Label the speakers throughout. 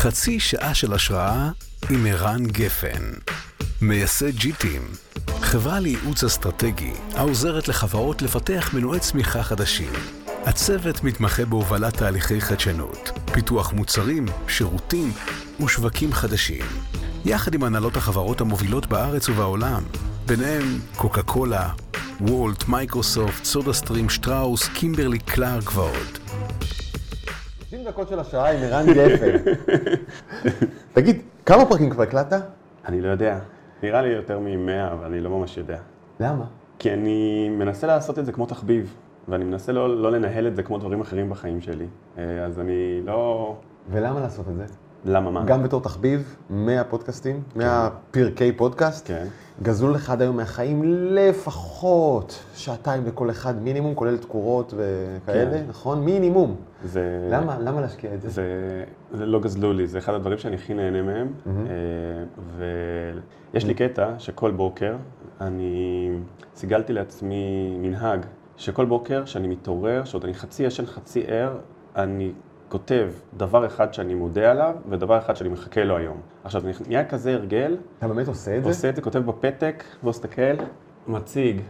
Speaker 1: חצי שעה של השראה עם ערן גפן, מייסד G-Team, חברה לייעוץ אסטרטגי העוזרת לחברות לפתח מנועי צמיחה חדשים. הצוות מתמחה בהובלת תהליכי חדשנות, פיתוח מוצרים, שירותים ושווקים חדשים, יחד עם הנהלות החברות המובילות בארץ ובעולם, ביניהם קוקה קולה, וולט, מייקרוסופט, סודה סטרים, שטראוס, קימברלי קלארק ועוד.
Speaker 2: 30 דקות של השעה עם ערן גפן. תגיד, כמה פרקים כבר הקלטת?
Speaker 3: אני לא יודע. נראה לי יותר מ-100, אבל אני לא ממש יודע.
Speaker 2: למה?
Speaker 3: כי אני מנסה לעשות את זה כמו תחביב, ואני מנסה לא, לא לנהל את זה כמו דברים אחרים בחיים שלי. אה, אז אני לא...
Speaker 2: ולמה לעשות את זה?
Speaker 3: למה מה?
Speaker 2: גם בתור תחביב, 100 פודקאסטים, 100 פרקי פודקאסט,
Speaker 3: כן.
Speaker 2: גזלו לך עד היום מהחיים לפחות שעתיים לכל אחד מינימום, כולל תקורות וכאלה,
Speaker 3: כן.
Speaker 2: נכון? מינימום.
Speaker 3: זה...
Speaker 2: למה? למה להשקיע את זה?
Speaker 3: זה, זה לא גזלו לי, זה אחד הדברים שאני הכי נהנה מהם. אה, ויש לי קטע שכל בוקר אני סיגלתי לעצמי מנהג, שכל בוקר שאני מתעורר, שעוד אני חצי ישן חצי ער, אני כותב דבר אחד שאני מודה עליו ודבר אחד שאני מחכה לו היום. עכשיו, זה נהיה כזה הרגל,
Speaker 2: אתה באמת עושה את זה?
Speaker 3: עושה את זה, כותב בפתק, בוא סתכל, מציג,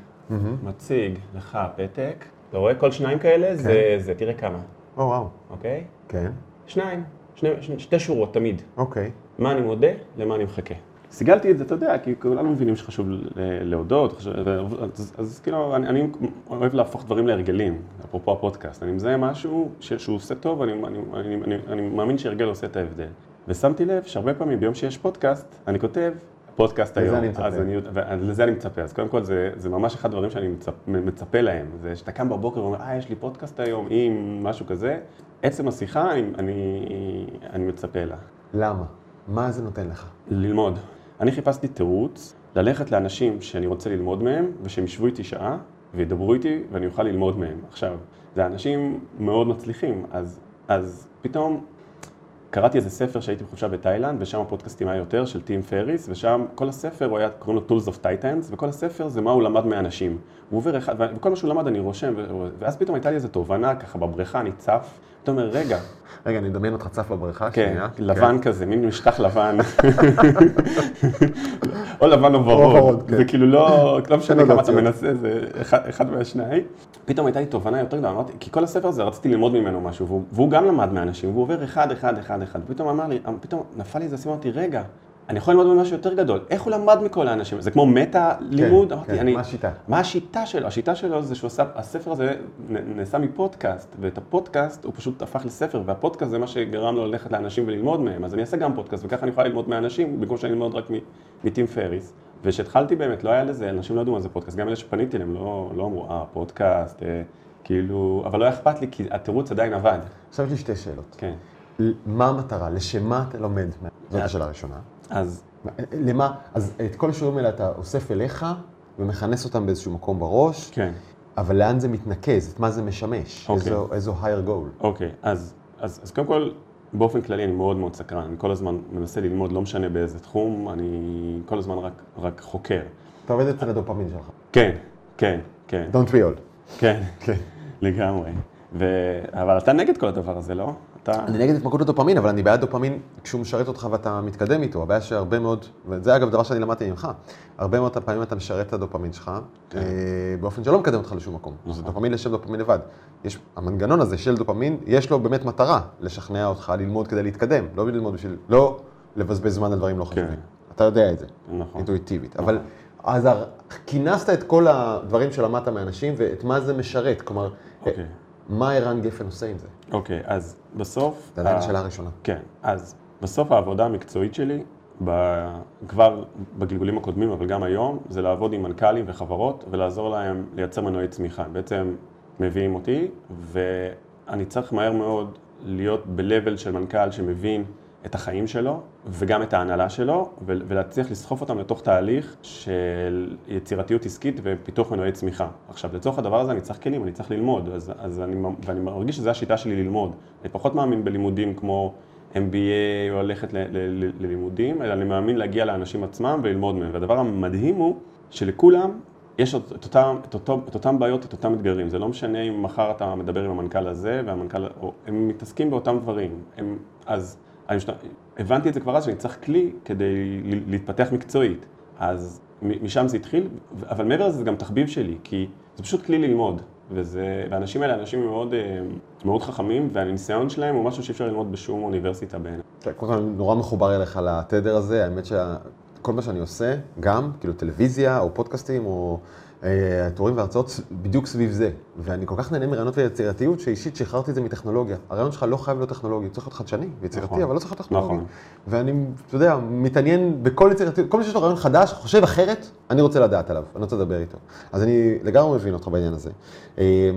Speaker 3: מציג לך פתק. אתה רואה כל שניים כאלה? זה, זה, תראה כמה,
Speaker 2: או וואו,
Speaker 3: אוקיי?
Speaker 2: כן,
Speaker 3: שניים, שני, שני, שתי שורות תמיד.
Speaker 2: אוקיי.
Speaker 3: מה אני מודה, למה אני מחכה. סיגלתי את זה, אתה יודע, כי כולנו מבינים שחשוב להודות, חשוב, אז, אז כאילו, אני, אני אוהב להפוך דברים להרגלים, אפרופו הפודקאסט. אני מזהה משהו ש, שהוא עושה טוב, אני, אני, אני, אני, אני מאמין שהרגל עושה את ההבדל. ושמתי לב שהרבה פעמים ביום שיש פודקאסט, אני כותב, פודקאסט
Speaker 2: לזה
Speaker 3: היום.
Speaker 2: אני מצפה.
Speaker 3: אז אני, ולזה אני מצפה. אז קודם כל, זה, זה ממש אחד הדברים שאני מצפ, מצפה להם. זה שאתה קם בבוקר ואומר, אה, יש לי פודקאסט היום עם משהו כזה. עצם השיחה, אני, אני, אני מצפה לה.
Speaker 2: למה? מה זה נותן לך?
Speaker 3: ללמוד. אני חיפשתי תירוץ ללכת לאנשים שאני רוצה ללמוד מהם, ושהם ישבו איתי שעה וידברו איתי ואני אוכל ללמוד מהם. עכשיו, זה אנשים מאוד מצליחים, אז, אז פתאום קראתי איזה ספר שהייתי בחופשה בתאילנד, ושם הפודקאסטים היה יותר, של טים פריס, ושם כל הספר הוא היה, קוראים לו Tools of Titans, וכל הספר זה מה הוא למד מאנשים. הוא עובר אחד, וכל מה שהוא למד אני רושם, ואז פתאום הייתה לי איזו תובנה, ככה בבריכה, אני צף, אתה אומר, רגע,
Speaker 2: רגע, אני מדמיין אותך צף בבריכה,
Speaker 3: כן,
Speaker 2: שנייה.
Speaker 3: לבן כזה, מין משטח לבן. או לבן או ורוד.
Speaker 2: כן.
Speaker 3: זה כאילו לא, לא משנה
Speaker 2: אין
Speaker 3: כמה אתה
Speaker 2: עוד
Speaker 3: מנסה, זה אחד- אחד מהשניים. פתאום הייתה לי תובנה יותר גדולה, אמרתי, כי כל הספר הזה רציתי ללמוד ממנו משהו, והוא- והוא גם למד מאנשים, והוא עובר אחד, אחד, אחד, אחד. פתאום אמר לי, פתאום נפל לי איזה סימן, אמרתי, רגע, אני יכול ללמוד ממשהו יותר גדול. איך הוא למד מכל האנשים? זה כמו מטה לימוד? אמרתי,
Speaker 2: כן,
Speaker 3: אני...
Speaker 2: מה השיטה?
Speaker 3: מה השיטה שלו? השיטה שלו זה שהוא עשה, הספר הזה נעשה מפודקאסט, ואת הפודקאסט הוא פשוט הפך לספר, והפודקאסט זה מה שגרם לו ללכת לאנשים וללמוד מהם, אז אני אעשה גם פודקאסט, וככה אני אוכל ללמוד מאנשים, במקום שאני ללמוד רק מטים פריס. וכשהתחלתי באמת, לא היה לזה, אנשים לא ידעו מה זה פודקאסט, גם אלה שפניתי אליהם לא, לא אמרו, אה, פודקאסט, אה, כאילו, אבל לא היה אכפת לי, כי התירוץ עדיין עבד.
Speaker 2: עכשיו יש לי שתי שאלות.
Speaker 3: כן.
Speaker 2: מה המטרה? לשם מה אתה לומד? זאת השאלה הראשונה.
Speaker 3: אז
Speaker 2: מה- למה? אז את כל השיעורים האלה אתה אוסף אליך ומכנס אותם באיזשהו מקום בראש,
Speaker 3: כן.
Speaker 2: אבל לאן זה מתנקז? את מה זה משמש?
Speaker 3: אוקיי.
Speaker 2: איזו- איזו higher goal?
Speaker 3: אוקיי, אז, אז, אז קודם כל, באופן כללי אני מאוד מאוד סקרן, אני כל הזמן מנסה ללמוד, לא משנה באיזה תחום, אני כל הזמן רק, רק חוקר.
Speaker 2: אתה עובד אצל הדופמין שלך.
Speaker 3: כן, כן, כן,
Speaker 2: Don't we all.
Speaker 3: כן,
Speaker 2: כן.
Speaker 3: לגמרי. ו... אבל אתה נגד כל הדבר הזה, לא? אתה...
Speaker 2: אני נגד התמכרות לדופמין, אבל אני בעד דופמין כשהוא משרת אותך ואתה מתקדם איתו. הבעיה שהרבה מאוד, וזה אגב דבר שאני למדתי ממך, הרבה מאוד פעמים אתה משרת את הדופמין שלך אה, באופן שלא מקדם אותך לשום מקום. זה דופמין לשם דופמין לבד. יש, המנגנון הזה של דופמין, יש לו באמת מטרה לשכנע אותך ללמוד כדי להתקדם, לא ללמוד בשביל, לא לבזבז זמן על דברים לא חשובים. אתה יודע את זה,
Speaker 3: נכון.
Speaker 2: אינטואיטיבית. אבל אז כינסת את כל הדברים שלמדת מאנשים ואת מה זה משרת, כלומר,
Speaker 3: אוקיי.
Speaker 2: מה ערן גפן עושה עם זה?
Speaker 3: אוקיי, אז בסוף...
Speaker 2: זה עדיין השאלה הראשונה.
Speaker 3: כן, אז בסוף העבודה המקצועית שלי, ב... כבר בגלגולים הקודמים, אבל גם היום, זה לעבוד עם מנכ"לים וחברות ולעזור להם לייצר מנועי צמיחה. בעצם מביאים אותי, ואני צריך מהר מאוד להיות ב-level של מנכ"ל שמבין את החיים שלו וגם את ההנהלה שלו, ולהצליח לסחוף אותם לתוך תהליך של יצירתיות עסקית ופיתוח מנועי צמיחה. עכשיו, לצורך הדבר הזה אני צריך כלים, אני צריך ללמוד, אז, אז אני, ואני מרגיש שזו השיטה שלי ללמוד. אני פחות מאמין בלימודים כמו MBA או ללכת ללימודים, אלא אני מאמין להגיע לאנשים עצמם וללמוד מהם. והדבר המדהים הוא שלכולם יש את אותם, את, אותו, את אותם בעיות, את אותם אתגרים. זה לא משנה אם מחר אתה מדבר עם המנכ"ל הזה והמנכ"ל, או, הם מתעסקים באותם דברים. הם, אז. הבנתי את זה כבר אז, שאני צריך כלי כדי להתפתח מקצועית. אז משם זה התחיל, אבל מעבר לזה זה גם תחביב שלי, כי זה פשוט כלי ללמוד. וזה, והאנשים האלה אנשים מאוד, אה, מאוד חכמים, והניסיון שלהם הוא משהו שאי אפשר ללמוד בשום אוניברסיטה בעיניי.
Speaker 2: קודם כל אני נורא מחובר אליך לתדר הזה, האמת שכל מה שאני עושה, גם, כאילו טלוויזיה או פודקאסטים או אה, טורים והרצאות, בדיוק סביב זה. ואני כל כך נהנה מרעיונות ויצירתיות, שאישית שחררתי את זה מטכנולוגיה. הרעיון שלך לא חייב להיות טכנולוגי, צריך להיות חדשני ויצירתי, נכון, אבל לא צריך להיות טכנולוגי. נכון. ואני, אתה יודע, מתעניין בכל יצירתיות, כל מי שיש לו רעיון חדש, חושב אחרת, אני רוצה לדעת עליו, אני רוצה לדבר איתו. אז אני לגמרי מבין אותך בעניין הזה. אה,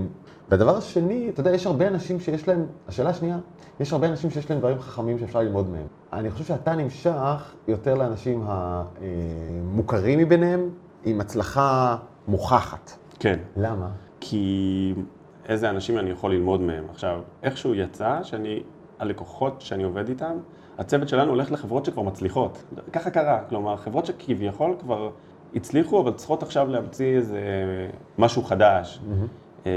Speaker 2: והדבר השני, אתה יודע, יש הרבה אנשים שיש להם, השאלה השנייה, יש הרבה אנשים שיש להם דברים חכמים שאפשר ללמוד מהם. אני חושב שאתה נמשך יותר לאנשים המוכרים מביניהם, עם הצלחה מוכחת.
Speaker 3: כן.
Speaker 2: למה?
Speaker 3: כי איזה אנשים אני יכול ללמוד מהם. עכשיו, איכשהו יצא שאני, הלקוחות שאני עובד איתם, הצוות שלנו הולך לחברות שכבר מצליחות. ככה קרה, כלומר, חברות שכביכול כבר הצליחו, אבל צריכות עכשיו להמציא איזה משהו חדש. Mm-hmm.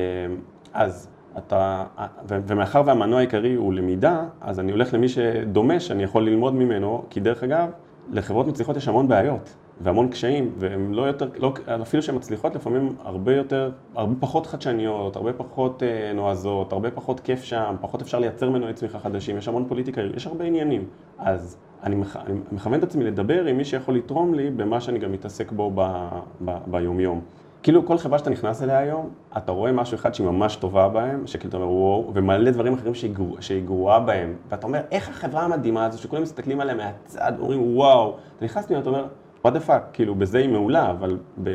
Speaker 3: אז אתה, ומאחר והמנוע העיקרי הוא למידה, אז אני הולך למי שדומה שאני יכול ללמוד ממנו, כי דרך אגב, לחברות מצליחות יש המון בעיות. והמון קשיים, והן לא יותר, לא, אפילו שהן מצליחות, לפעמים הרבה יותר, הרבה פחות חדשניות, הרבה פחות אה, נועזות, הרבה פחות כיף שם, פחות אפשר לייצר מנועי צמיחה חדשים, יש המון פוליטיקה, יש הרבה עניינים. אז אני, מח, אני מכוון את עצמי לדבר עם מי שיכול לתרום לי במה שאני גם מתעסק בו ב, ב, ביומיום. כאילו כל חברה שאתה נכנס אליה היום, אתה רואה משהו אחד שהיא ממש טובה בהם, שכאילו אתה אומר וואו, ומלא דברים אחרים שהיא גרועה בהם, ואתה אומר, איך החברה המדהימה הזו, שכולם מסתכלים עליה מהצד, אומרים וואו, אתה נכנס פנימה, אתה אומר, what the fuck, כאילו בזה היא מעולה, אבל ב...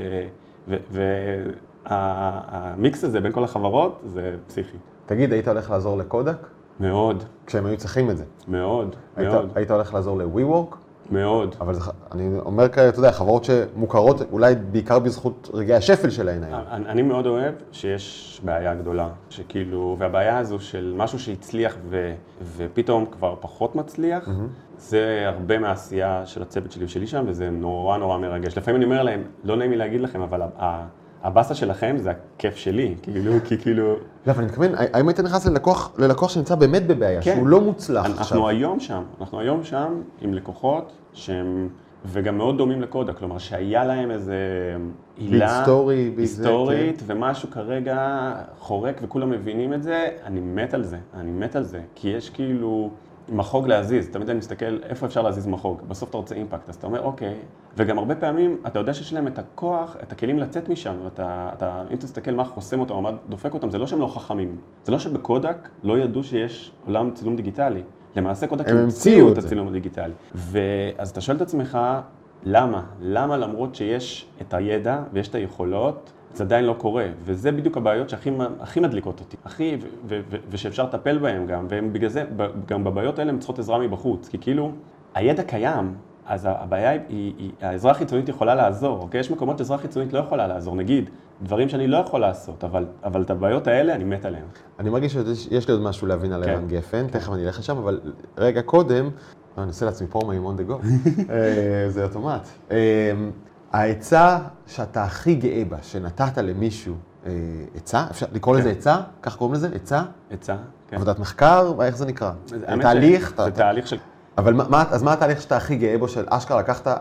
Speaker 3: והמיקס הזה בין כל החברות זה פסיכי.
Speaker 2: תגיד, היית הולך לעזור לקודק?
Speaker 3: מאוד.
Speaker 2: כשהם היו צריכים את זה?
Speaker 3: מאוד,
Speaker 2: היית,
Speaker 3: מאוד.
Speaker 2: היית הולך לעזור ל-WeWork?
Speaker 3: מאוד.
Speaker 2: אבל זה, אני אומר כאלה, אתה יודע, חברות שמוכרות אולי בעיקר בזכות רגעי השפל שלהן היום.
Speaker 3: אני, אני מאוד אוהב שיש בעיה גדולה, שכאילו, והבעיה הזו של משהו שהצליח ו, ופתאום כבר פחות מצליח, mm-hmm. זה הרבה מהעשייה של הצוות שלי ושלי שם, וזה נורא נורא מרגש. לפעמים אני אומר להם, לא נעים לי להגיד לכם, אבל הבאסה שלכם זה הכיף שלי, כאילו, כי כאילו...
Speaker 2: לא, אבל אני מתכוון, האם היית נכנס ללקוח, ללקוח שנמצא באמת בבעיה, כן. שהוא לא מוצלח
Speaker 3: אנחנו עכשיו? אנחנו היום שם, אנחנו היום שם עם לקוחות שהם, וגם מאוד דומים לקודה, כלומר שהיה להם איזה
Speaker 2: הילה היסטורי,
Speaker 3: היסטורית, כן. ומשהו כרגע חורק וכולם מבינים את זה, אני מת על זה, אני מת על זה, כי יש כאילו... מחוג להזיז, תמיד אני מסתכל איפה אפשר להזיז מחוג, בסוף אתה רוצה אימפקט, אז אתה אומר אוקיי, וגם הרבה פעמים אתה יודע שיש להם את הכוח, את הכלים לצאת משם, ואתה, אתה, אם תסתכל מה חוסם אותם, או מה דופק אותם, זה לא שהם לא חכמים, זה לא שבקודק לא ידעו שיש עולם צילום דיגיטלי, למעשה קודק המציאו את הצילום הדיגיטלי, ואז אתה שואל את עצמך, למה? למה למרות שיש את הידע ויש את היכולות, זה עדיין לא קורה, וזה בדיוק הבעיות שהכי מדליקות אותי, הכי, ושאפשר לטפל בהן גם, ובגלל זה, גם בבעיות האלה הן צריכות עזרה מבחוץ, כי כאילו, הידע קיים, אז הבעיה היא, היא, העזרה החיצונית יכולה לעזור, אוקיי? יש מקומות שעזרה חיצונית לא יכולה לעזור, נגיד, דברים שאני לא יכול לעשות, אבל, אבל את הבעיות האלה, אני מת עליהן.
Speaker 2: אני מרגיש שיש לי עוד משהו להבין על כן. ערן גפן, כן. תכף אני אלך לשם, אבל רגע קודם, אני עושה לעצמי פורמה on the go, אה, זה אוטומט. העצה שאתה הכי גאה בה, שנתת למישהו אה, עצה, אפשר לקרוא לזה כן. עצה? כך קוראים לזה? עצה?
Speaker 3: עצה,
Speaker 2: כן. עבודת מחקר? איך זה נקרא? תהליך?
Speaker 3: זה תהליך של...
Speaker 2: אבל מה, אז מה התהליך שאתה הכי גאה בו של אשכרה לקחת, אה,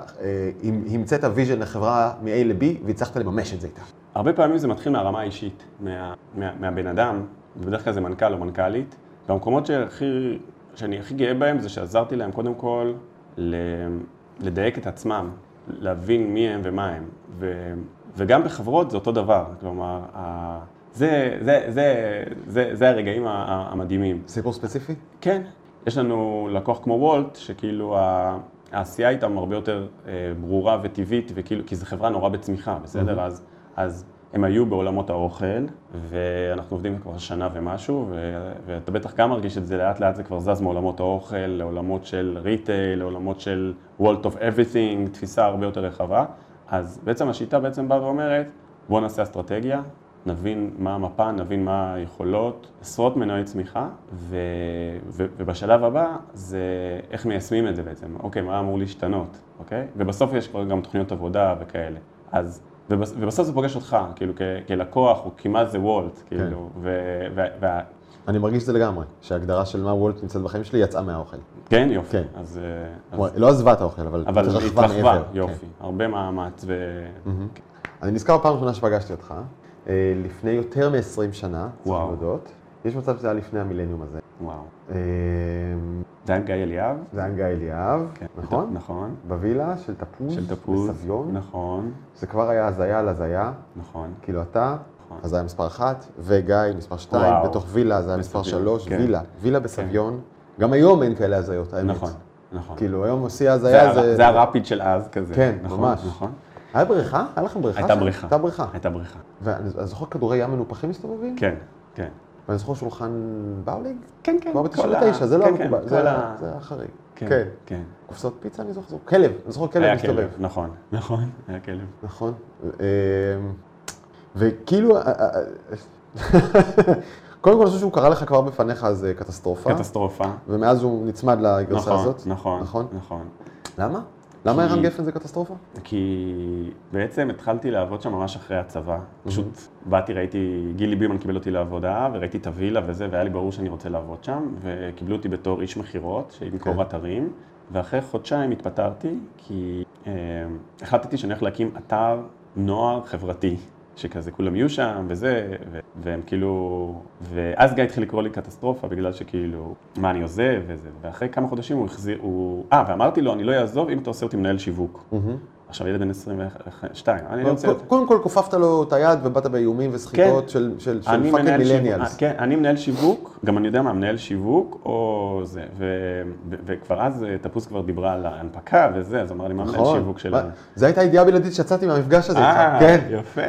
Speaker 2: המצאת vision לחברה מ-A ל-B והצלחת לממש את זה איתה?
Speaker 3: הרבה פעמים זה מתחיל מהרמה האישית, מה, מה, מהבן אדם, ובדרך כלל זה מנכ"ל או מנכ"לית, והמקומות שהכי, שאני הכי גאה בהם זה שעזרתי להם קודם כל לדייק את עצמם, להבין מי הם ומה הם. ו, וגם בחברות זה אותו דבר, כלומר, ה, זה, זה, זה, זה, זה הרגעים המדהימים.
Speaker 2: סיפור ספציפי?
Speaker 3: כן. יש לנו לקוח כמו וולט, שכאילו העשייה איתם הרבה יותר אה, ברורה וטבעית, וכאילו, כי זו חברה נורא בצמיחה, בסדר? Mm-hmm. אז, אז הם היו בעולמות האוכל, ואנחנו עובדים כבר שנה ומשהו, ו- ואתה בטח גם מרגיש את זה, לאט לאט זה כבר זז מעולמות האוכל לעולמות של ריטייל, לעולמות של World of Everything, תפיסה הרבה יותר רחבה. אז בעצם השיטה בעצם באה ואומרת, בואו נעשה אסטרטגיה, נבין מה המפה, נבין מה היכולות, עשרות מנועי צמיחה, ו- ו- ובשלב הבא זה איך מיישמים את זה בעצם, אוקיי, מה אמור להשתנות, אוקיי? ובסוף יש כבר גם תוכניות עבודה וכאלה. אז ובסוף זה פוגש אותך, כאילו, כלקוח, או כמעט זה וולט, כאילו, ו-
Speaker 2: אני מרגיש את זה לגמרי, שההגדרה של מה וולט נמצאת בחיים שלי יצאה מהאוכל.
Speaker 3: כן, יופי.
Speaker 2: כן.
Speaker 3: אז... אה, אז-
Speaker 2: לא עזבה את האוכל, אבל
Speaker 3: אבל
Speaker 2: התרחבה מעבר.
Speaker 3: יופי.
Speaker 2: כן.
Speaker 3: הרבה מאמץ ו...
Speaker 2: אני נזכר פעם ראשונה שפגשתי אותך, אה, לפני יותר מ-20 שנה, צריך. להודות. יש מצב שזה היה לפני המילניום הזה.
Speaker 3: וואו.
Speaker 2: אה,
Speaker 3: זה היה גיא אליאב?
Speaker 2: זה היה גיא אליאב,
Speaker 3: כן.
Speaker 2: נכון?
Speaker 3: נכון.
Speaker 2: בווילה של תפוז,
Speaker 3: של תפוז.
Speaker 2: בסביון.
Speaker 3: נכון,
Speaker 2: זה כבר היה הזיה על הזיה,
Speaker 3: נכון.
Speaker 2: כאילו אתה,
Speaker 3: נכון.
Speaker 2: אז היה מספר אחת, וגיא מספר שתיים,
Speaker 3: וואו.
Speaker 2: בתוך וילה זה היה מספר שלוש,
Speaker 3: כן.
Speaker 2: וילה, וילה בסביון. גם היום אין כאלה הזיות, האמת.
Speaker 3: נכון, נכון.
Speaker 2: כאילו, היום שיא
Speaker 3: זה
Speaker 2: ההזיה
Speaker 3: ה-
Speaker 2: זה...
Speaker 3: זה הרפיד של אז כזה.
Speaker 2: כן,
Speaker 3: נכון,
Speaker 2: ממש.
Speaker 3: נכון.
Speaker 2: היה בריכה? היה לכם בריכה?
Speaker 3: הייתה? בריכה.
Speaker 2: הייתה בריכה.
Speaker 3: הייתה בריכה.
Speaker 2: ואני אני זוכר כדורי ים מנופחים מסתובבים?
Speaker 3: כן, כן.
Speaker 2: ואני זוכר שולחן באולינג?
Speaker 3: כן, כן.
Speaker 2: כבר
Speaker 3: ה-
Speaker 2: ב-99, זה לא
Speaker 3: כן,
Speaker 2: מקובל,
Speaker 3: כן,
Speaker 2: זה
Speaker 3: כל
Speaker 2: היה
Speaker 3: ה-
Speaker 2: זה היה חריג.
Speaker 3: כן,
Speaker 2: כן.
Speaker 3: כן.
Speaker 2: קופסאות פיצה אני זוכר, כלב, אני זוכר כלב
Speaker 3: היה
Speaker 2: מסתובב.
Speaker 3: כלב, נכון, נכון, היה כלב.
Speaker 2: נכון. אמ, וכאילו, אה, אה, קודם כל אני חושב שהוא קרא לך כבר בפניך אז אה, קטסטרופה,
Speaker 3: קטסטרופה.
Speaker 2: ומאז הוא נצמד לגרסה
Speaker 3: נכון,
Speaker 2: הזאת.
Speaker 3: נכון,
Speaker 2: נכון?
Speaker 3: נכון.
Speaker 2: למה? למה ערן גפן זה קטסטרופה?
Speaker 3: כי בעצם התחלתי לעבוד שם ממש אחרי הצבא. פשוט באתי, ראיתי, גילי בימן קיבל אותי לעבודה, וראיתי את הווילה וזה, והיה לי ברור שאני רוצה לעבוד שם, וקיבלו אותי בתור איש מכירות, שימכור
Speaker 2: כן.
Speaker 3: אתרים, ואחרי חודשיים התפטרתי, כי אה, החלטתי שאני הולך להקים אתר נוער חברתי. שכזה כולם יהיו שם וזה, ו- והם כאילו... ואז גיא התחיל לקרוא לי קטסטרופה, בגלל שכאילו, מה אני עוזב וזה, ואחרי כמה חודשים הוא החזיר, הוא... אה, ואמרתי לו, אני לא אעזוב אם אתה עושה אותי מנהל שיווק. עכשיו ילד בן 22, אני לא רוצה...
Speaker 2: קודם- כל כופפת לו את היד ובאת באיומים וסחיטות
Speaker 3: כן.
Speaker 2: של
Speaker 3: fucking
Speaker 2: millennials.
Speaker 3: כן, אני מנהל שיווק, גם אני יודע מה, מנהל שיווק או זה, וכבר אז אה, תפוס כבר דיברה על ההנפקה וזה, אז אמר לי, מה מנהל
Speaker 2: נכון.
Speaker 3: שיווק של...
Speaker 2: זו הייתה הידיעה הבלעדית שיצאתי מהמפגש הזה
Speaker 3: אה,
Speaker 2: איתך. כן.
Speaker 3: יפה.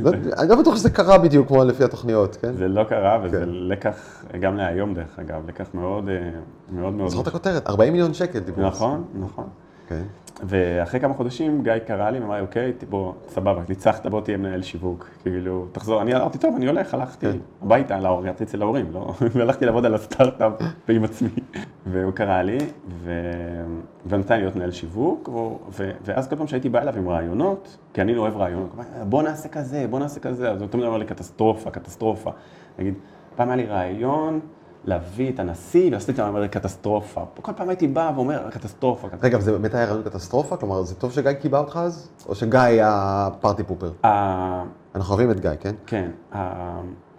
Speaker 2: לא- אני לא בטוח שזה קרה בדיוק כמו לפי התוכניות, כן?
Speaker 3: זה לא קרה, וזה
Speaker 2: כן.
Speaker 3: לקח, גם להיום דרך אגב, לקח מאוד אה, מאוד מאוד...
Speaker 2: זוכר את הכותרת, 40 מיליון שקל דיברו.
Speaker 3: נכון, נכון.
Speaker 2: כן.
Speaker 3: ואחרי כמה חודשים גיא קרא לי ואמר לי, אוקיי, בוא, סבבה, ניצחת, בוא תהיה מנהל שיווק. כאילו, תחזור, אני אמרתי, טוב, אני הולך, הלכתי
Speaker 2: כן.
Speaker 3: הביתה, יצאתי אצל ההורים, לא, והלכתי לעבוד על הסטארט-אפ ועם עצמי. והוא קרא לי, ו... ונתן להיות מנהל שיווק, ו... ו... ואז כל פעם שהייתי בא אליו עם רעיונות, כי אני לא אוהב רעיונות, בוא נעשה כזה, בוא נעשה כזה, אז הוא תמיד אומר לי, קטסטרופה, קטסטרופה. נגיד, פעם היה לי רעיון. להביא את הנשיא, ועשיתי את זה קטסטרופה. כל פעם הייתי בא ואומר, קטסטרופה.
Speaker 2: רגע, זה באמת היה רעיון קטסטרופה? כלומר, זה טוב שגיא קיבע אותך אז? או שגיא היה פארטי פופר? אנחנו אוהבים את גיא, כן?
Speaker 3: כן,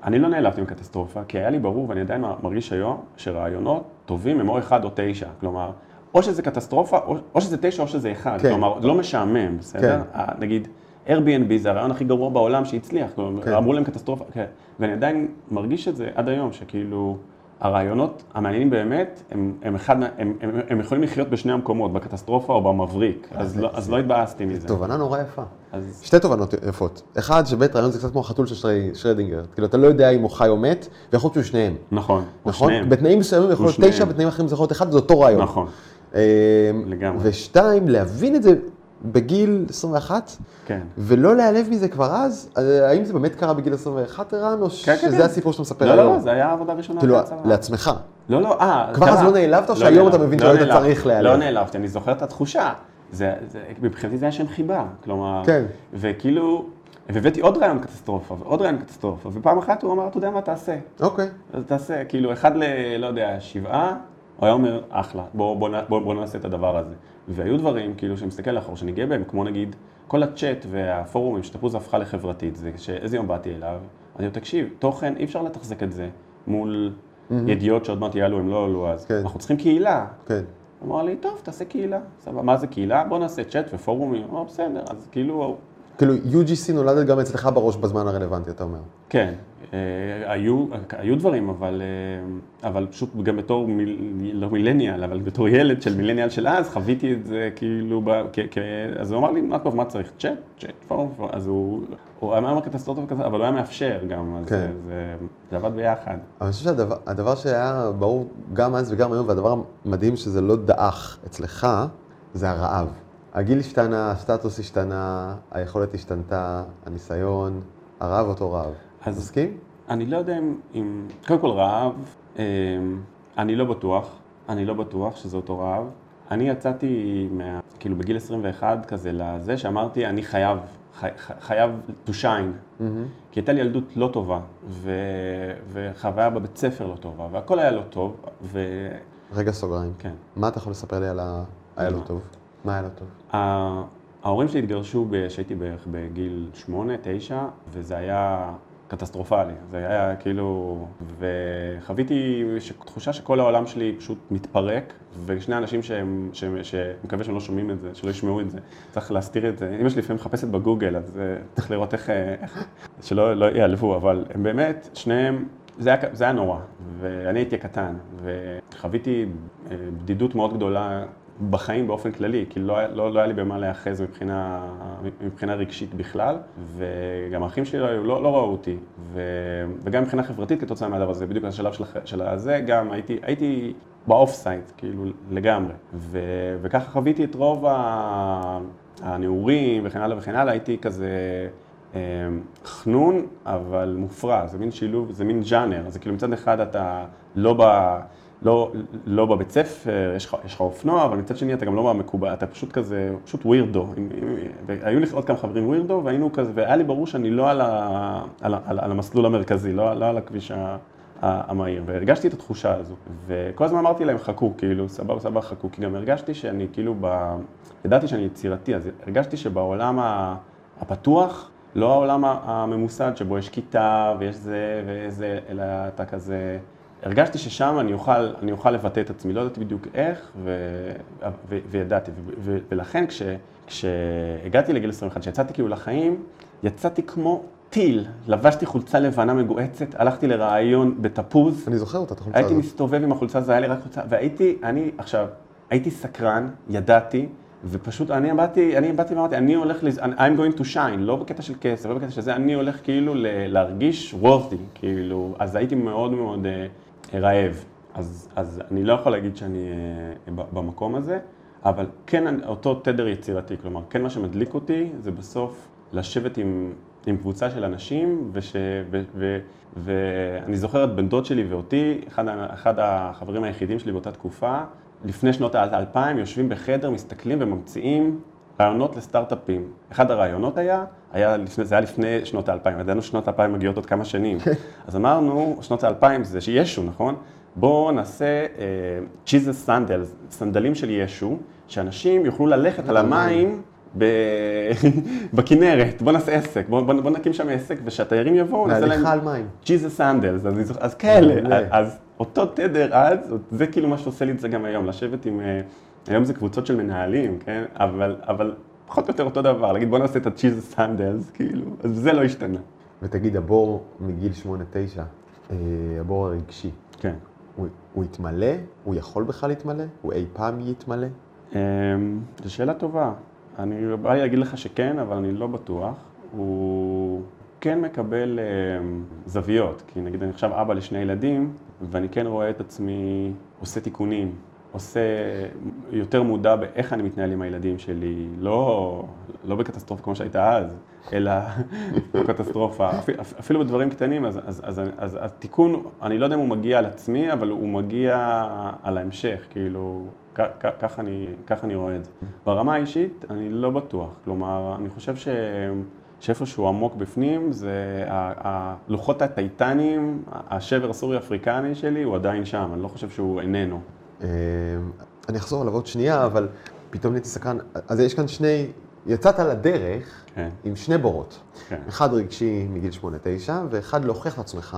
Speaker 3: אני לא נעלבתי מקטסטרופה, כי היה לי ברור, ואני עדיין מרגיש היום, שרעיונות טובים הם או אחד או תשע. כלומר, או שזה קטסטרופה, או, או שזה תשע או שזה אחד.
Speaker 2: כן.
Speaker 3: כלומר, לא משעמם, בסדר?
Speaker 2: כן.
Speaker 3: נגיד, Airbnb זה הרעיון הכי גרוע בעולם שהצליח. כלומר,
Speaker 2: כן.
Speaker 3: אמרו להם קטסטרופה, כן. ואני עדיין מרגיש את זה עד היום, שכאילו... הרעיונות המעניינים באמת, הם, הם, אחד, הם, הם, הם יכולים לחיות בשני המקומות, בקטסטרופה או במבריק, אז, לא, אז לא התבאסתי מזה.
Speaker 2: תובנה נורא יפה.
Speaker 3: אז
Speaker 2: שתי תובנות יפות. אחד, שבית רעיון זה קצת כמו החתול של שרי- שרדינגר. כאילו, אתה לא יודע אם הוא חי או מת, ויכול להיות שהוא שניהם.
Speaker 3: נכון,
Speaker 2: נכון?
Speaker 3: שניהם.
Speaker 2: בתנאים מסוימים יכול להיות. תשע, בתנאים אחרים זה יכול להיות אחד, זה אותו רעיון.
Speaker 3: נכון,
Speaker 2: אמ,
Speaker 3: לגמרי.
Speaker 2: ושתיים, להבין את זה בגיל 21,
Speaker 3: כן.
Speaker 2: ולא להיעלב מזה כבר אז, אה, האם זה באמת קרה בגיל 21, ערן, או
Speaker 3: כן,
Speaker 2: שזה
Speaker 3: כן.
Speaker 2: הסיפור שאתה מספר
Speaker 3: לא,
Speaker 2: היום?
Speaker 3: לא, לא, זה היה העבודה הראשונה
Speaker 2: כאילו. לעצמך.
Speaker 3: לא, לא, אה,
Speaker 2: כבר. אז לא נעלבת, או
Speaker 3: לא
Speaker 2: שהיום אתה
Speaker 3: נעלב-
Speaker 2: מבין
Speaker 3: לא
Speaker 2: שלא היית. צריך להיעלב?
Speaker 3: לא נעלבתי, אני זוכר את התחושה. זה, זה, מבחינתי זה היה שם חיבה, כלומר,
Speaker 2: כן.
Speaker 3: וכאילו, והבאתי עוד רעיון קטסטרופה, ועוד רעיון קטסטרופה, ופעם אחת הוא אמר, אתה יודע מה, תעשה.
Speaker 2: אוקיי.
Speaker 3: אז תעשה, כאילו, אחד ל... לא יודע, שבעה, הוא היה אומר, אחלה, בוא, בוא, בוא, בוא נעשה את הדבר הזה. והיו דברים, כאילו, שאני מסתכל לאחור, שאני גאה בהם, כמו נגיד, כל הצ'אט והפורומים שתפוז הפכה לחברתית, זה שאיזה יום באתי אליו, אני אומר, תקשיב, תוכן, אי אפשר לתחזק את זה מול ידיעות שעוד מעט יעלו, הם לא עלו אז.
Speaker 2: כן.
Speaker 3: אנחנו צריכים קהילה.
Speaker 2: כן.
Speaker 3: אמר לי, טוב, תעשה קהילה. סבבה, מה זה קהילה? בוא נעשה צ'אט ופורומים. אמר, בסדר, אז כאילו,
Speaker 2: כאילו, UGC נולדת גם אצלך בראש בזמן הרלוונטי, אתה אומר.
Speaker 3: כן, אה, היו, היו דברים, אבל, אה, אבל פשוט גם בתור, מיל, לא מילניאל, אבל בתור ילד של מילניאל של אז, חוויתי את זה כאילו, ב, כ, כ, אז הוא אמר לי, מה טוב, מה צריך? צ'אט, צ'אט, פורום, אז הוא, הוא אמר קטסטרופה כזה, אבל הוא היה מאפשר גם, אז
Speaker 2: כן.
Speaker 3: זה, זה, זה עבד ביחד.
Speaker 2: אבל אני חושב שהדבר הדבר שהיה ברור גם אז וגם היום, והדבר המדהים שזה לא דעך אצלך, זה הרעב. הגיל השתנה, הסטטוס השתנה, היכולת השתנתה, הניסיון, הרעב אותו רעב.
Speaker 3: אז-
Speaker 2: מסכים?
Speaker 3: אני לא יודע אם, אם קודם כל רעב, אה, אני לא בטוח, אני לא בטוח שזה אותו רעב. אני יצאתי, מה, כאילו בגיל 21 כזה, לזה שאמרתי, אני חייב, חי, חייב to shine. Mm-hmm. כי הייתה לי ילדות לא טובה, ו, וחוויה בבית ספר לא טובה, והכל היה לא טוב, ו...
Speaker 2: רגע סוגריים.
Speaker 3: כן.
Speaker 2: מה אתה יכול לספר לי על ה... היה לא טוב? מה היה לא טוב?
Speaker 3: ההורים שלי התגרשו כשהייתי בערך בגיל 8-9, וזה היה קטסטרופלי. זה היה כאילו... וחוויתי תחושה שכל העולם שלי פשוט מתפרק, ושני אנשים שהם, שהם, שאני מקווה שהם לא שומעים את זה, שלא ישמעו את זה, צריך להסתיר את זה. אמא שלי לפעמים מחפשת בגוגל, אז אה, צריך לראות איך, איך שלא לא ייעלבו, אבל הם באמת, שניהם, זה היה, זה היה נורא, ואני הייתי קטן, וחוויתי אה, בדידות מאוד גדולה בחיים באופן כללי, כי לא, לא, לא היה לי במה להיאחז מבחינה, מבחינה רגשית בכלל, וגם האחים שלי לא, לא, לא ראו אותי, ו, וגם מבחינה חברתית כתוצאה מהדבר הזה, בדיוק השלב של, של הזה, גם הייתי, הייתי ב off site, כאילו לגמרי, ו, וככה חוויתי את רוב הנעורים וכן הלאה וכן הלאה, הייתי כזה... אה, חנון, אבל מופרע, זה מין שילוב, זה מין ג'אנר, זה כאילו מצד אחד אתה לא ב... לא, לא בבית ספר, יש לך, יש לך אופנוע, אבל מצד שני אתה גם לא במקובל, אתה פשוט כזה, פשוט weirdo. היו לי עוד כמה חברים weirdo, והיינו כזה, והיה לי ברור שאני לא על, ה, על, על, על המסלול המרכזי, לא, לא על הכביש המהיר, והרגשתי את התחושה הזו. וכל הזמן אמרתי להם, חכו, כאילו, סבבה, סבבה, חכו, כי גם הרגשתי שאני כאילו, ב... ידעתי שאני יצירתי, אז הרגשתי שבעולם הפתוח, לא העולם הממוסד שבו יש כיתה ויש זה וזה, אלא אתה כזה... הרגשתי ששם אני אוכל, אני אוכל לבטא את עצמי, לא ידעתי בדיוק איך, ו, ו, וידעתי. ו, ו, ולכן כש, כשהגעתי לגיל 21, כשיצאתי כאילו לחיים, יצאתי כמו טיל, לבשתי חולצה לבנה מגועצת, הלכתי לראיון בתפוז.
Speaker 2: אני זוכר אותה, את החולצה
Speaker 3: הזאת. הייתי מסתובב עם החולצה הזו, היה לי רק חולצה, והייתי, אני עכשיו, הייתי סקרן, ידעתי, ופשוט אני באתי, אני באתי ואמרתי, אני הולך, לז... I'm going to shine, לא בקטע של כסף, לא בקטע של זה, אני הולך כאילו להרגיש worthy, כאילו, אז הייתי מאוד מאוד... רעב. אז, אז אני לא יכול להגיד שאני אה, במקום הזה, אבל כן אותו תדר יצירתי, כלומר, כן מה שמדליק אותי זה בסוף לשבת עם, עם קבוצה של אנשים, וש, ו, ו, ואני זוכר את בן דוד שלי ואותי, אחד, אחד החברים היחידים שלי באותה תקופה, לפני שנות האלפיים, יושבים בחדר, מסתכלים וממציאים רעיונות לסטארט-אפים. אחד הרעיונות היה, היה לפני, זה היה לפני שנות האלפיים, ידענו שנות האלפיים מגיעות עוד כמה שנים. אז אמרנו, שנות האלפיים זה שישו, נכון? בואו נעשה Jesus אה, sandals, סנדלים של ישו, שאנשים יוכלו ללכת על המים בכנרת, בואו נעשה עסק, בואו בוא, בוא נקים שם עסק, ושהתיירים יבואו,
Speaker 2: נעשה להם... על מים.
Speaker 3: Jesus sandals, אז, אז כאלה, אז אותו תדר אז, זה כאילו מה שעושה לי את זה גם היום, לשבת עם... היום זה קבוצות של מנהלים, כן? אבל, אבל פחות או יותר אותו דבר, להגיד בוא נעשה את ה Jesus sandals, כאילו, אז זה לא השתנה.
Speaker 2: ותגיד, הבור מגיל 8-9, אה, הבור הרגשי,
Speaker 3: כן.
Speaker 2: הוא, הוא יתמלא? הוא יכול בכלל להתמלא? הוא אי פעם יתמלא?
Speaker 3: אמ, זו שאלה טובה. אני בא להגיד לך שכן, אבל אני לא בטוח. הוא כן מקבל אמ, זוויות, כי נגיד אני עכשיו אבא לשני ילדים, ואני כן רואה את עצמי עושה תיקונים, עושה יותר מודע באיך אני מתנהל עם הילדים שלי, לא, לא בקטסטרופה כמו שהייתה אז, אלא בקטסטרופה, אפילו בדברים קטנים, אז, אז, אז, אז התיקון, אני לא יודע אם הוא מגיע על עצמי, אבל הוא מגיע על ההמשך, כאילו, ככה אני, אני רואה את זה. ברמה האישית, אני לא בטוח, כלומר, אני חושב ש... שאיפשהו עמוק בפנים, זה הלוחות הטייטניים, השבר הסורי-אפריקני שלי, הוא עדיין שם, אני לא חושב שהוא איננו.
Speaker 2: אמ, אני אחזור עליו עוד שנייה, אבל פתאום נהייתי סקרן. אז יש כאן שני, יצאת לדרך כן. עם שני בורות. כן. אחד רגשי מגיל 8-9, ואחד להוכיח את עצמך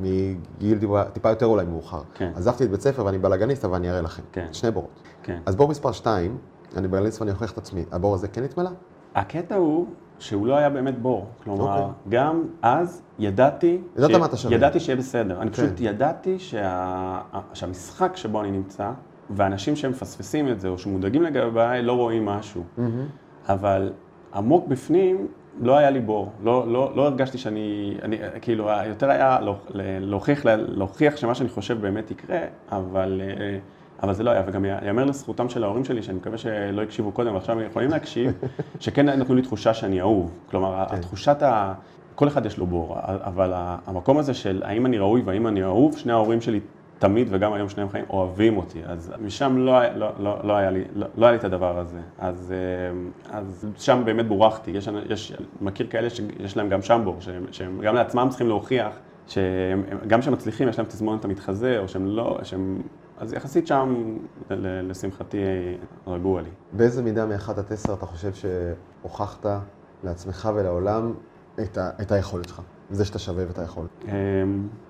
Speaker 2: מגיל טיפה יותר אולי מאוחר. כן. עזבתי את בית ספר ואני בלאגניסט, אבל אני אראה לכם. כן. שני בורות. כן. אז בור מספר 2, אני בלאגניסט ואני אוכיח את עצמי. הבור הזה כן התמלא?
Speaker 3: הקטע הוא שהוא לא היה באמת בור. כלומר, okay. אוקיי. גם אז ידעתי...
Speaker 2: ידעת ש... מה אתה שווה.
Speaker 3: ידעתי שיהיה בסדר. אני כן. פשוט ידעתי שה... שהמשחק שבו אני נמצא, ואנשים שמפספסים את זה, או שמודאגים לגביי, לא רואים משהו. Mm-hmm. אבל עמוק בפנים, לא היה לי בור. לא, לא, לא הרגשתי שאני... אני, כאילו, יותר היה להוכיח, להוכיח שמה שאני חושב באמת יקרה, אבל... אה, אבל זה לא היה, וגם יאמר לזכותם של ההורים שלי, שאני מקווה שלא הקשיבו קודם, ועכשיו הם יכולים להקשיב, שכן נתנו לי תחושה שאני אהוב. כלומר, כן. התחושת ה... כל אחד יש לו בור, אבל המקום הזה של האם אני ראוי והאם אני אהוב, שני ההורים שלי תמיד וגם היום שניהם חיים, אוהבים אותי. אז משם לא, לא, לא, לא, היה, לי, לא, לא היה לי את הדבר הזה. אז, אה, אז שם באמת בורחתי. יש, יש, מכיר כאלה שיש להם גם שמבור, שהם, שהם גם לעצמם צריכים להוכיח, שהם, הם- גם כשהם מצליחים, יש להם תסמונת המתחזה, או שהם לא, שהם... אז יחסית שם, לשמחתי, רגוע לי.
Speaker 2: באיזה מידה מ-1 עד 10 אתה חושב שהוכחת לעצמך ולעולם את, ה, את היכולת שלך? זה שאתה שווה ואת היכולת.
Speaker 3: אה,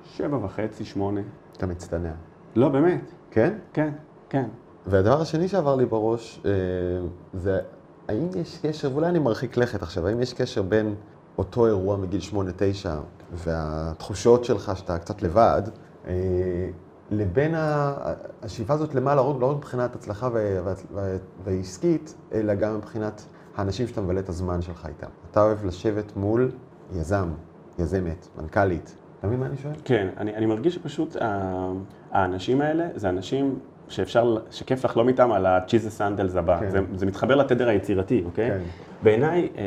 Speaker 3: שבע וחצי, שמונה.
Speaker 2: אתה מצטנע.
Speaker 3: לא, באמת.
Speaker 2: כן?
Speaker 3: כן, כן.
Speaker 2: והדבר השני שעבר לי בראש, אה, זה האם יש קשר, ואולי אני מרחיק לכת עכשיו, האם יש קשר בין אותו אירוע מגיל 8-9 והתחושות שלך שאתה קצת לבד, אה, לבין השאיפה הזאת למעלה, לא רק- לא מבחינת הצלחה ו- וה- וה- והעסקית, אלא גם מבחינת האנשים שאתה מבלה את הזמן שלך איתם. אתה אוהב לשבת מול יזם, יזמת, מנכ"לית. אתה מבין מה אני שואל?
Speaker 3: כן, אני, אני מרגיש שפשוט ה- האנשים האלה זה אנשים שאפשר, שכיף לחלום איתם על ה-cheese sandals הבא.
Speaker 2: כן.
Speaker 3: זה, זה מתחבר לתדר היצירתי, אוקיי?
Speaker 2: כן.
Speaker 3: בעיניי, אה,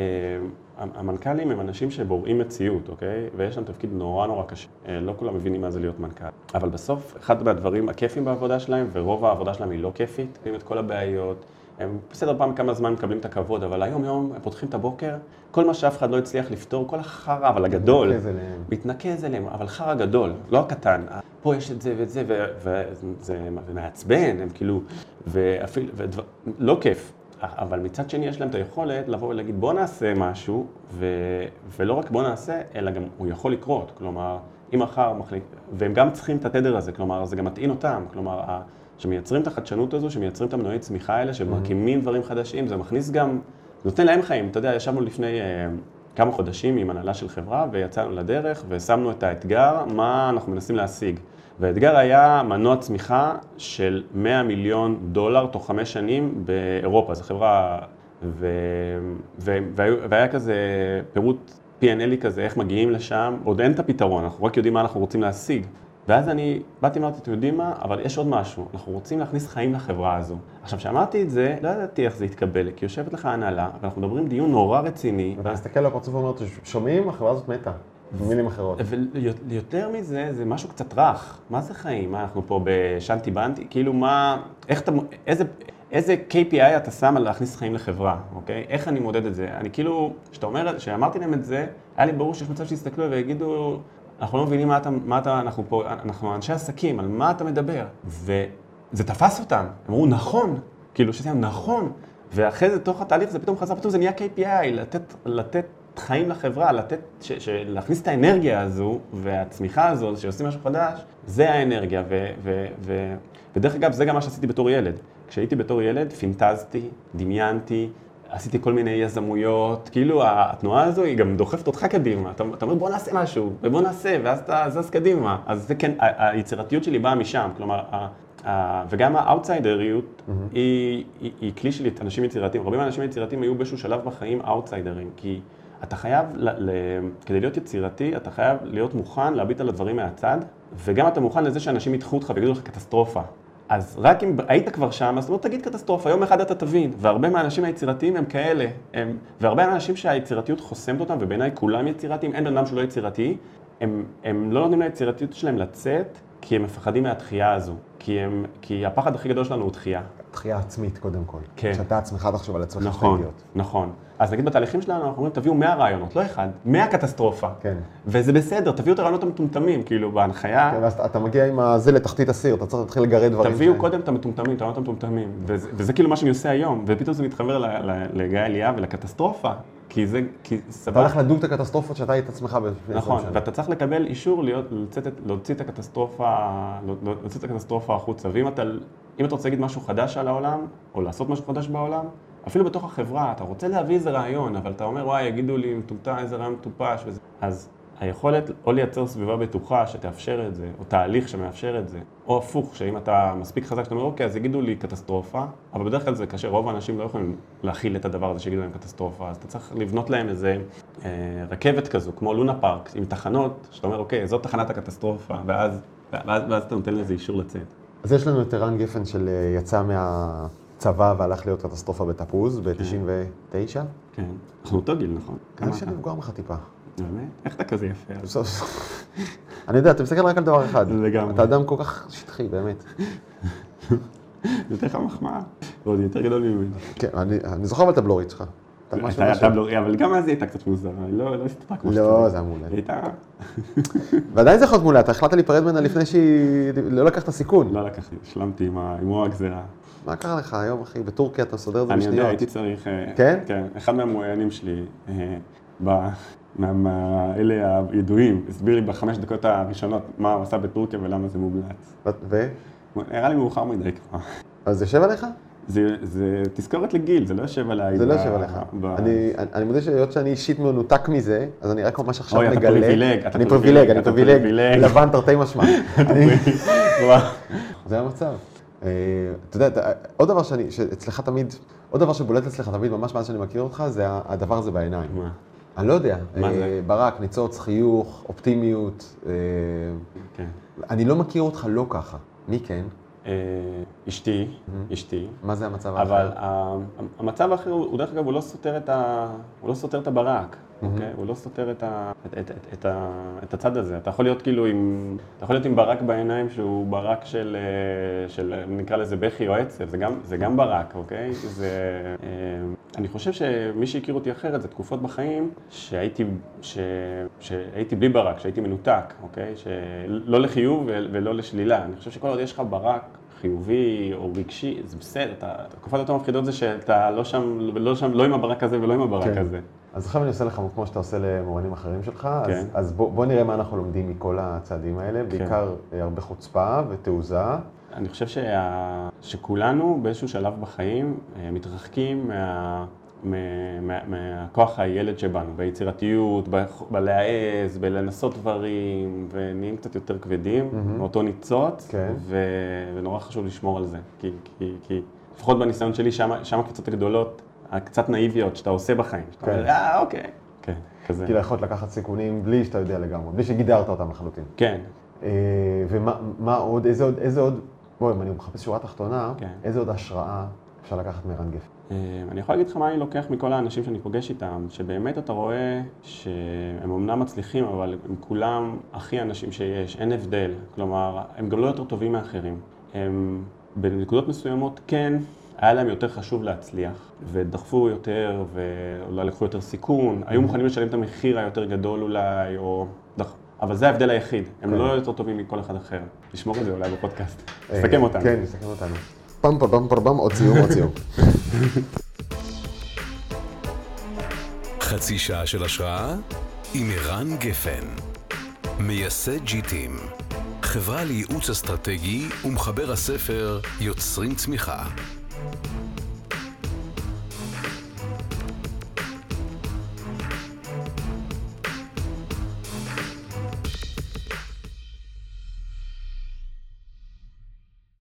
Speaker 3: המנכ"לים הם אנשים שבוראים מציאות, אוקיי? ויש להם תפקיד נורא נורא קשה. אה, לא כולם מבינים מה זה להיות מנכ"ל. אבל בסוף, אחד מהדברים הכיפים בעבודה שלהם, ורוב העבודה שלהם היא לא כיפית, יודעים את כל הבעיות. הם בסדר פעם כמה זמן מקבלים את הכבוד, אבל היום יום הם פותחים את הבוקר, כל מה שאף אחד לא הצליח לפתור, כל החרא, אבל הגדול,
Speaker 2: מתנקז אליהם.
Speaker 3: אבל חרא גדול, לא הקטן. פה יש את זה ואת זה, וזה מעצבן, הם כאילו, ואפילו, ודבר, לא כיף. אבל מצד שני יש להם את היכולת לבוא ולהגיד בוא נעשה משהו, ו, ולא רק בוא נעשה, אלא גם הוא יכול לקרות. כלומר, אם מחר מחליט, והם גם צריכים את התדר הזה, כלומר, זה גם מטעין אותם. כלומר, ה- שמייצרים את החדשנות הזו, שמייצרים את המנועי צמיחה האלה, שמקימים דברים חדשים, זה מכניס גם, נותן להם חיים. אתה יודע, ישבנו לפני אה, כמה חודשים עם הנהלה של חברה, ויצאנו לדרך, ושמנו את האתגר, מה אנחנו מנסים להשיג. והאתגר היה מנוע צמיחה של 100 מיליון דולר תוך חמש שנים באירופה, זו חברה, ו... ו... והיה, כזה פירוט P&L כזה, איך מגיעים לשם, עוד אין את הפתרון, אנחנו רק יודעים מה אנחנו רוצים להשיג. ואז אני באתי ואמרתי, אתם יודעים מה, אבל יש עוד משהו, אנחנו רוצים להכניס חיים לחברה הזו. עכשיו, כשאמרתי את זה, לא ידעתי איך זה יתקבל, כי יושבת לך הנהלה, ואנחנו מדברים דיון נורא רציני,
Speaker 2: ואתה מסתכל על הפרצוף ואומר, שומעים? החברה הזאת מתה. במילים אחרות.
Speaker 3: ויותר מזה, זה משהו קצת רך. מה זה חיים? מה, אנחנו פה בשנטי בנטי? כאילו, מה, איך אתה, איזה, איזה KPI אתה שם על להכניס חיים לחברה, אוקיי? איך אני מודד את זה? אני כאילו, כשאתה אומר, כשאמרתי להם את זה, היה לי ברור שיש מצב שיסתכלו ויגידו, אנחנו לא מבינים מה אתה, מה אתה, אנחנו פה, אנחנו אנשי עסקים, על מה אתה מדבר? וזה תפס אותם, אמרו, נכון, כאילו, שזה נכון. ואחרי זה, תוך התהליך זה פתאום חזר, פתאום זה נהיה KPI, לתת, לתת חיים לחברה, לתת, ש, ש, להכניס את האנרגיה הזו והצמיחה הזו, שעושים משהו חדש, זה האנרגיה. ו, ו, ו, ודרך אגב, זה גם מה שעשיתי בתור ילד. כשהייתי בתור ילד, פינטזתי, דמיינתי, עשיתי כל מיני יזמויות, כאילו התנועה הזו היא גם דוחפת אותך קדימה. אתה, אתה אומר בוא נעשה משהו, ובוא נעשה, ואז אתה זז קדימה. אז זה כן, היצירתיות שלי באה משם, כלומר, ה- ה- וגם האאוטסיידריות היא, היא, היא כלי של אנשים יצירתיים. רבים מהאנשים היצירתיים היו באיזשהו שלב בחיים אאוטסיידרים, כי אתה חייב, ל, ל, כדי להיות יצירתי, אתה חייב להיות מוכן להביט על הדברים מהצד, וגם אתה מוכן לזה שאנשים ידחו אותך ויגידו לך קטסטרופה. אז רק אם היית כבר שם, אז לא תגיד קטסטרופה, יום אחד אתה תבין. והרבה מהאנשים היצירתיים הם כאלה. הם, והרבה מהאנשים שהיצירתיות חוסמת אותם, ובעיניי כולם יצירתיים, אין בן אדם שלא יצירתי, הם, הם לא נותנים ליצירתיות שלהם לצאת, כי הם מפחדים מהדחייה הזו. כי, הם, כי הפחד הכי גדול שלנו הוא דחייה.
Speaker 2: דחייה עצמית קודם כל.
Speaker 3: כן.
Speaker 2: שאתה עצמך תחשוב על עצמך
Speaker 3: נכון,
Speaker 2: שתגיעות.
Speaker 3: נכון. אז נגיד בתהליכים שלנו, אנחנו אומרים, תביאו 100 רעיונות, לא אחד, 100 קטסטרופה.
Speaker 2: כן.
Speaker 3: וזה בסדר, תביאו את הרעיונות המטומטמים, כאילו, בהנחיה.
Speaker 2: כן, ואז אתה מגיע עם הזה לתחתית הסיר, אתה צריך להתחיל לגרד דברים.
Speaker 3: תביאו קודם את המטומטמים, את הרעיונות המטומטמים. וזה, וזה כאילו מה שאני עושה היום, ופתאום זה מתחבר לגיא אליאב ולקטסטרופה. כי זה, כי
Speaker 2: אתה
Speaker 3: סבבה.
Speaker 2: הולך לדוג את הקטסטרופות שאתה היית עצמך לפני 20
Speaker 3: נכון. ואתה צריך לקבל אישור להיות, לצאת, את- להוציא את הקטסטרופה, להוציא את הקטסטרופה החוצה. ואם אתה, אם אתה רוצה להגיד משהו חדש על העולם, או לעשות משהו חדש בעולם, אפילו בתוך החברה, אתה רוצה להביא איזה רעיון, אבל אתה אומר, וואי, יגידו לי מטומטם, איזה רעיון מטופש, וזה. אז היכולת או לייצר סביבה בטוחה שתאפשר את זה, או תהליך שמאפשר את זה, או הפוך, שאם אתה מספיק חזק, שאתה אומר, אוקיי, אז יגידו לי קטסטרופה, אבל בדרך כלל זה קשה, רוב האנשים לא יכולים להכיל את הדבר הזה שיגידו להם קטסטרופה, אז אתה צריך לבנות להם איזה אה, רכבת כזו, כמו לונה פארק, עם תחנות, שאתה אומר, אוקיי, זאת תחנת הקטסטרופה, ואז, ואז, ואז אתה נותן לזה אישור לצאת.
Speaker 2: אז יש לנו את ערן גפן של אה, יצא מהצבא והלך להיות קטסטרופה בתפוז ב-99.
Speaker 3: כן. אנחנו אותו גיל, נכון? כמה
Speaker 2: שאני
Speaker 3: אתה?
Speaker 2: מבוגר ממך טיפה.
Speaker 3: באמת? איך אתה כזה יפה?
Speaker 2: אני יודע, אתה מסתכל רק על דבר אחד.
Speaker 3: לגמרי.
Speaker 2: אתה אדם כל כך שטחי, באמת.
Speaker 3: נותן לך מחמאה. ועוד יותר גדול ממני.
Speaker 2: כן, אני זוכר אבל את הבלורית שלך. אתה
Speaker 3: בלורי, אבל גם אז היא הייתה קצת מוזרה, היא לא לא הסתתרה כמו
Speaker 2: לא,
Speaker 3: שצריך.
Speaker 2: זה היה מעולה.
Speaker 3: היא הייתה...
Speaker 2: ועדיין זה יכול להיות מעולה, אתה החלטת להיפרד ממנה לפני שהיא... לא לקחת סיכון.
Speaker 3: לא לקחתי, השלמתי עם רוע הגזירה.
Speaker 2: מה קרה לך היום, אחי? בטורקיה אתה מסדר את זה
Speaker 3: אני יודע,
Speaker 2: בשניות.
Speaker 3: הייתי צריך... אה,
Speaker 2: כן?
Speaker 3: כן. אחד מהמרואיינים שלי, אה, אלה הידועים, הסביר לי בחמש דקות הראשונות מה הוא עשה בטורקיה ולמה זה מומלץ.
Speaker 2: ו?
Speaker 3: נראה לי מאוחר מדי כבר.
Speaker 2: אז זה יושב עליך?
Speaker 3: זה, זה תזכורת לגיל, זה לא יושב עליי.
Speaker 2: זה לא
Speaker 3: ב-
Speaker 2: יושב עליך.
Speaker 3: ב-
Speaker 2: אני, אני מודה שהיות שאני אישית מנותק מזה, אז אני רק ממש עכשיו
Speaker 3: אוי, אתה
Speaker 2: מגלה.
Speaker 3: פריבילג, אתה
Speaker 2: אני
Speaker 3: פריבילג,
Speaker 2: פריבילג, אני פריבילג.
Speaker 3: פריבילג.
Speaker 2: לבן תרתי משמע. זה המצב. אה, אתה יודע, עוד דבר שאני, שאצלך תמיד, עוד דבר שבולט אצלך תמיד, ממש מאז שאני מכיר אותך, זה הדבר הזה בעיניים.
Speaker 3: מה?
Speaker 2: אני לא יודע.
Speaker 3: מה
Speaker 2: אה,
Speaker 3: זה?
Speaker 2: ברק, ניצוץ, חיוך, אופטימיות. אה,
Speaker 3: כן.
Speaker 2: אני לא מכיר אותך לא ככה. מי כן?
Speaker 3: אשתי, אשתי.
Speaker 2: מה זה המצב
Speaker 3: אבל
Speaker 2: האחר?
Speaker 3: ה- המצב האחר, הוא דרך אגב, הוא לא סותר את, הוא לא סותר את הברק, אוקיי? הוא לא סותר את, ה, את, את, את, את, ה, את הצד הזה. אתה יכול להיות כאילו עם, אתה יכול להיות עם ברק בעיניים שהוא ברק של, אה, של נקרא לזה בכי או עצב, זה גם, זה גם ברק, אוקיי? זה, אה, אני חושב שמי שהכיר אותי אחרת זה תקופות בחיים שהייתי, ש, שהייתי בלי ברק, שהייתי מנותק, אוקיי? שלא לחיוב ולא לשלילה. אני חושב שכל עוד יש לך ברק חיובי או רגשי, זה בסדר, התקופות היותר מפחידות זה שאתה לא שם, לא שם, לא עם הברק הזה ולא עם הברק
Speaker 2: כן.
Speaker 3: הזה.
Speaker 2: אז עכשיו אני עושה לך כמו שאתה עושה למורנים אחרים שלך, אז,
Speaker 3: כן.
Speaker 2: אז בוא, בוא נראה מה אנחנו לומדים מכל הצעדים האלה, בעיקר אה, הרבה חוצפה ותעוזה.
Speaker 3: אני חושב שה... שכולנו באיזשהו שלב בחיים אה, מתרחקים מה... מה- מה- מהכוח הילד שבנו, ביצירתיות, ב- בלהעז, בלנסות דברים, ונהיים קצת יותר כבדים, מאותו ניצוץ,
Speaker 2: כן.
Speaker 3: ו... ונורא חשוב לשמור על זה, כי, כי, כי לפחות בניסיון שלי, שם הקבוצות הגדולות, הקצת נאיביות שאתה עושה בחיים, שאתה
Speaker 2: כן.
Speaker 3: אומר, אה, אוקיי, כן, כזה,
Speaker 2: כאילו יכולת לקחת סיכונים בלי שאתה יודע לגמרי, בלי שגידרת אותם לחלוטין.
Speaker 3: כן,
Speaker 2: אה, ומה מה עוד, איזה עוד, איזה עוד, בואי, אם אני מחפש שורה תחתונה,
Speaker 3: כן.
Speaker 2: איזה עוד השראה אפשר לקחת מערן גפן?
Speaker 3: אה, אני יכול להגיד לך מה אני לוקח מכל האנשים שאני פוגש איתם, שבאמת אתה רואה שהם אמנם מצליחים, אבל הם כולם הכי אנשים שיש, אין הבדל. כלומר, הם גם לא יותר טובים מאחרים. הם בנקודות מסוימות כן, היה להם יותר חשוב להצליח, ודחפו יותר, ואולי לקחו יותר סיכון, היו מוכנים לשלם את המחיר היותר גדול אולי, או... דח... אבל זה ההבדל היחיד, הם
Speaker 2: כן.
Speaker 3: לא יותר טובים מכל אחד אחר. נשמור את זה אולי בפודקאסט.
Speaker 2: אה,
Speaker 3: נסכם אותם.
Speaker 2: כן, נסכם אותנו. פם פם פם פם, עוד סיום, עוד סיום.
Speaker 1: חצי שעה של השראה עם ערן גפן, מייסד ג'יטים, חברה לייעוץ אסטרטגי ומחבר הספר יוצרים צמיחה.